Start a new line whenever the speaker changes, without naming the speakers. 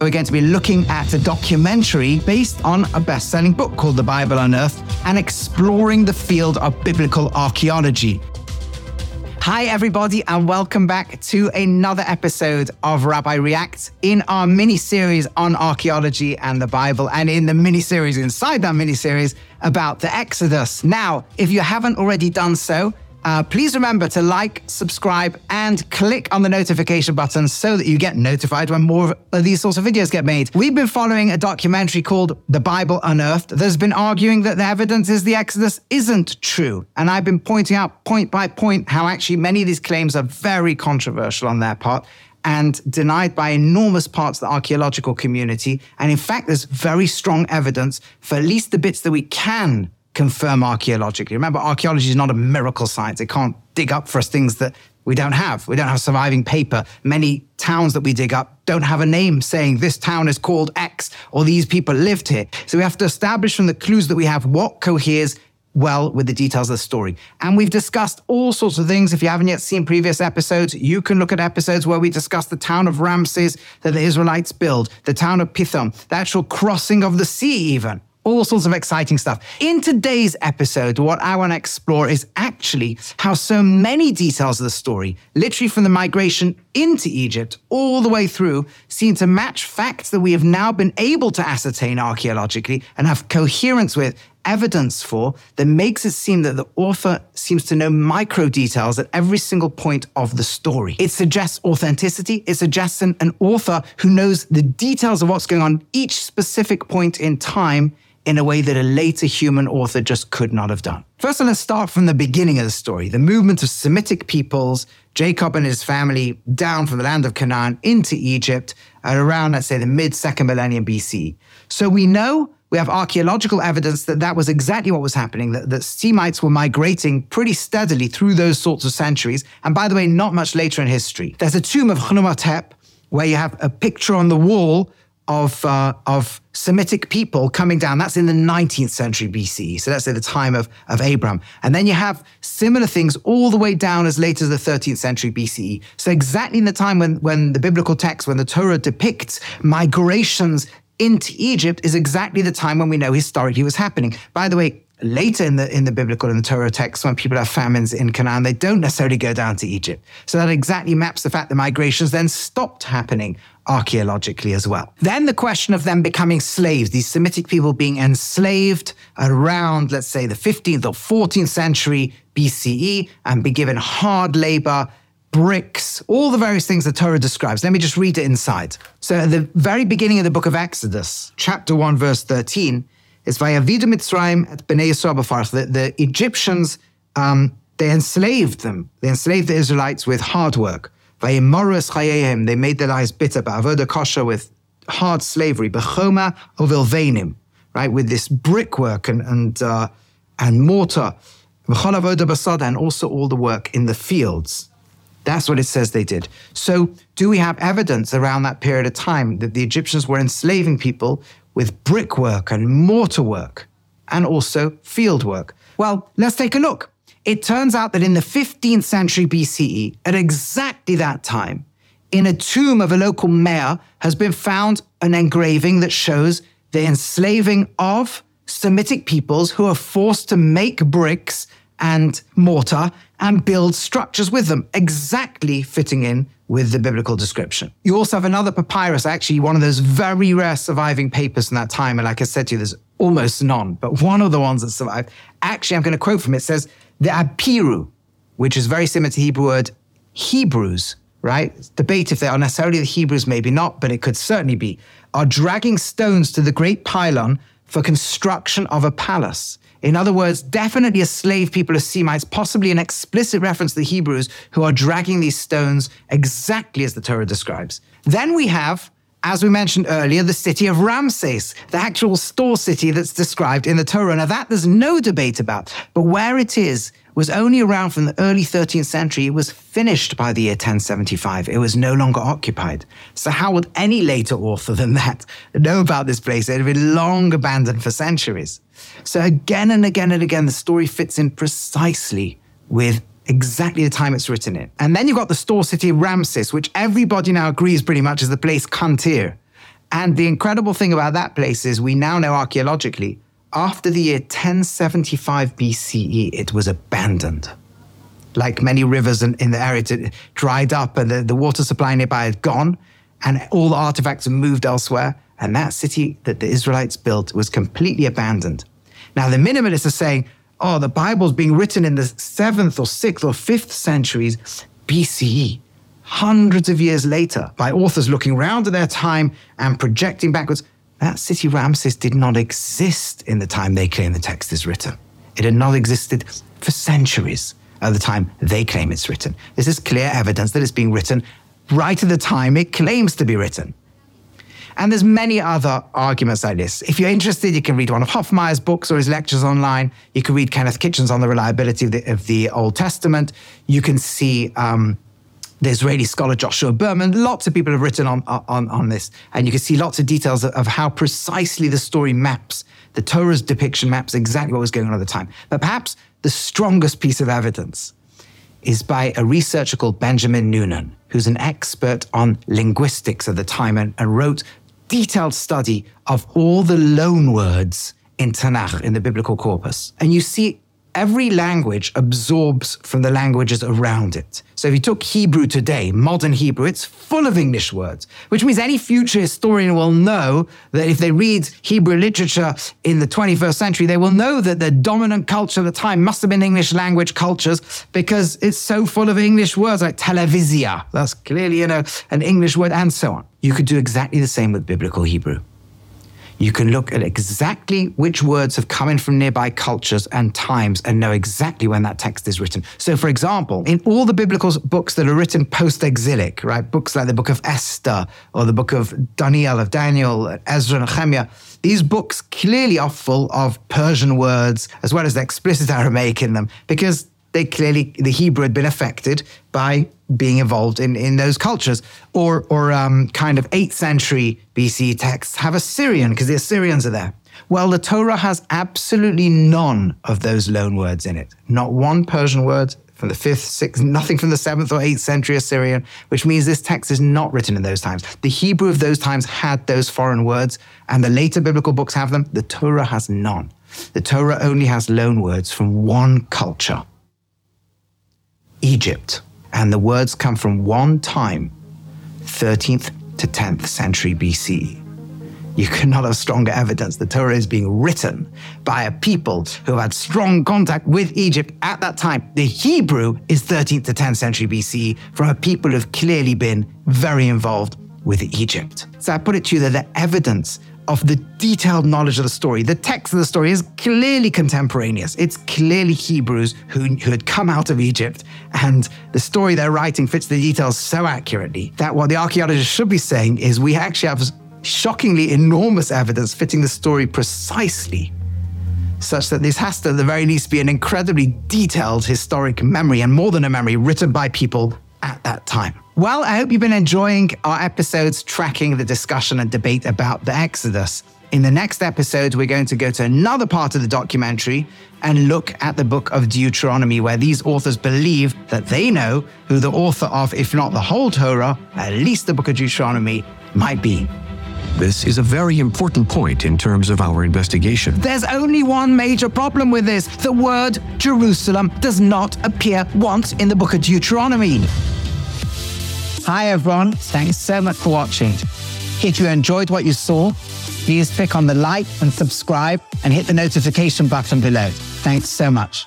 We're going to be looking at a documentary based on a best selling book called The Bible Unearthed and exploring the field of biblical archaeology. Hi, everybody, and welcome back to another episode of Rabbi Reacts in our mini series on archaeology and the Bible, and in the mini series inside that mini series about the Exodus. Now, if you haven't already done so, uh, please remember to like, subscribe, and click on the notification button so that you get notified when more of these sorts of videos get made. We've been following a documentary called The Bible Unearthed that's been arguing that the evidence is the Exodus isn't true. And I've been pointing out point by point how actually many of these claims are very controversial on their part and denied by enormous parts of the archaeological community. And in fact, there's very strong evidence for at least the bits that we can confirm archaeologically. Remember, archaeology is not a miracle science. It can't dig up for us things that we don't have. We don't have surviving paper. Many towns that we dig up don't have a name saying this town is called X or these people lived here. So we have to establish from the clues that we have what coheres well with the details of the story. And we've discussed all sorts of things. If you haven't yet seen previous episodes, you can look at episodes where we discuss the town of Ramses that the Israelites build, the town of Pithom, the actual crossing of the sea, even all sorts of exciting stuff. In today's episode, what I want to explore is actually how so many details of the story, literally from the migration into Egypt all the way through, seem to match facts that we have now been able to ascertain archaeologically and have coherence with evidence for that makes it seem that the author seems to know micro details at every single point of the story. It suggests authenticity. It suggests an, an author who knows the details of what's going on each specific point in time in a way that a later human author just could not have done. First, let's start from the beginning of the story the movement of Semitic peoples, Jacob and his family down from the land of Canaan into Egypt at around, let's say, the mid second millennium BC. So we know we have archaeological evidence that that was exactly what was happening, that, that Semites were migrating pretty steadily through those sorts of centuries. And by the way, not much later in history. There's a tomb of Khnumhotep where you have a picture on the wall of, uh, of Semitic people coming down. That's in the 19th century BCE. So that's at the time of, of Abraham. And then you have similar things all the way down as late as the 13th century BCE. So exactly in the time when, when the biblical text, when the Torah depicts migrations into Egypt is exactly the time when we know historically was happening. By the way, later in the in the biblical and the Torah texts, when people have famines in Canaan, they don't necessarily go down to Egypt. So that exactly maps the fact that migrations then stopped happening archaeologically as well. Then the question of them becoming slaves, these Semitic people being enslaved around, let's say, the 15th or 14th century BCE and be given hard labor, bricks, all the various things the Torah describes. Let me just read it inside. So at the very beginning of the book of Exodus, chapter 1, verse 13, is Vayavidu Mitzrayim at Bnei Yisrael the, the Egyptians, um, they enslaved them. They enslaved the Israelites with hard work. Vayimorus chayehim, they made their lives bitter. Ba'avoda kosher with hard slavery. Bechoma ovilvenim, right, with this brickwork and and uh, and mortar. V'chol basada, and also all the work in the fields. That's what it says they did. So, do we have evidence around that period of time that the Egyptians were enslaving people with brickwork and mortar work and also field work? Well, let's take a look. It turns out that in the 15th century BCE, at exactly that time, in a tomb of a local mayor has been found an engraving that shows the enslaving of Semitic peoples who are forced to make bricks and mortar and build structures with them, exactly fitting in with the biblical description. You also have another papyrus, actually, one of those very rare surviving papers from that time. And like I said to you, there's almost none, but one of the ones that survived. Actually, I'm going to quote from it. it says, the Apiru, which is very similar to the Hebrew word Hebrews, right? It's debate if they are necessarily the Hebrews, maybe not, but it could certainly be, are dragging stones to the great pylon for construction of a palace. In other words, definitely a slave people of Semites, possibly an explicit reference to the Hebrews who are dragging these stones exactly as the Torah describes. Then we have, as we mentioned earlier, the city of Ramses, the actual store city that's described in the Torah. Now, that there's no debate about, but where it is was only around from the early 13th century. It was finished by the year 1075. It was no longer occupied. So, how would any later author than that know about this place? It had been long abandoned for centuries. So, again and again and again, the story fits in precisely with exactly the time it's written in. And then you've got the store city of Ramses, which everybody now agrees pretty much is the place Qantir. And the incredible thing about that place is we now know archaeologically, after the year 1075 BCE, it was abandoned. Like many rivers in, in the area, it dried up and the, the water supply nearby had gone, and all the artifacts moved elsewhere. And that city that the Israelites built was completely abandoned. Now, the minimalists are saying, oh, the Bible's being written in the seventh or sixth or fifth centuries BCE hundreds of years later by authors looking round at their time and projecting backwards. That city Ramses did not exist in the time they claim the text is written. It had not existed for centuries at the time they claim it's written. This is clear evidence that it's being written right at the time it claims to be written. And there's many other arguments like this. If you're interested, you can read one of Hoffmeier's books or his lectures online. You can read Kenneth Kitchen's on the reliability of the, of the Old Testament. You can see um, the Israeli scholar Joshua Berman. Lots of people have written on, on, on this, and you can see lots of details of, how precisely the story maps, the Torah's depiction maps exactly what was going on at the time. But perhaps the strongest piece of evidence is by a researcher called Benjamin Noonan, who's an expert on linguistics at the time and, and wrote detailed study of all the loan words in Tanakh, in the biblical corpus. And you see every language absorbs from the languages around it. So if you took Hebrew today, modern Hebrew, it's full of English words, which means any future historian will know that if they read Hebrew literature in the 21st century, they will know that the dominant culture of the time must have been English language cultures because it's so full of English words like televisia. That's clearly, you know, an English word and so on. You could do exactly the same with biblical Hebrew you can look at exactly which words have come in from nearby cultures and times and know exactly when that text is written. So, for example, in all the biblical books that are written post exilic, right, books like the book of Esther or the book of Daniel, of Daniel, Ezra, and Nehemiah, these books clearly are full of Persian words as well as explicit Aramaic in them because they clearly the Hebrew had been affected by being involved in, in those cultures. Or or um, kind of eighth century BC texts have Assyrian because the Assyrians are there. Well, the Torah has absolutely none of those loan words in it. Not one Persian word from the fifth, sixth, nothing from the seventh or eighth century Assyrian, which means this text is not written in those times. The Hebrew of those times had those foreign words, and the later biblical books have them. The Torah has none. The Torah only has loan words from one culture. Egypt, and the words come from one time, 13th to 10th century BC. You cannot have stronger evidence the Torah is being written by a people who had strong contact with Egypt at that time. The Hebrew is 13th to 10th century BC from a people who've clearly been very involved with Egypt. So I put it to you that the evidence of the detailed knowledge of the story. The text of the story is clearly contemporaneous. It's clearly Hebrews who, who had come out of Egypt, and the story they're writing fits the details so accurately that what the archaeologists should be saying is we actually have shockingly enormous evidence fitting the story precisely such that this has to, at the very least, be an incredibly detailed historic memory and more than a memory written by people at that time. Well, I hope you've been enjoying our episodes tracking the discussion and debate about the Exodus. In the next episode, we're going to go to another part of the documentary and look at the book of Deuteronomy, where these authors believe that they know who the author of, if not the whole Torah, at least the book of Deuteronomy, might be.
This is a very important point in terms of our investigation.
There's only one major problem with this. The word Jerusalem does not appear once in the book of Deuteronomy. Hi everyone, thanks so much for watching. If you enjoyed what you saw, please click on the like and subscribe and hit the notification button below. Thanks so much.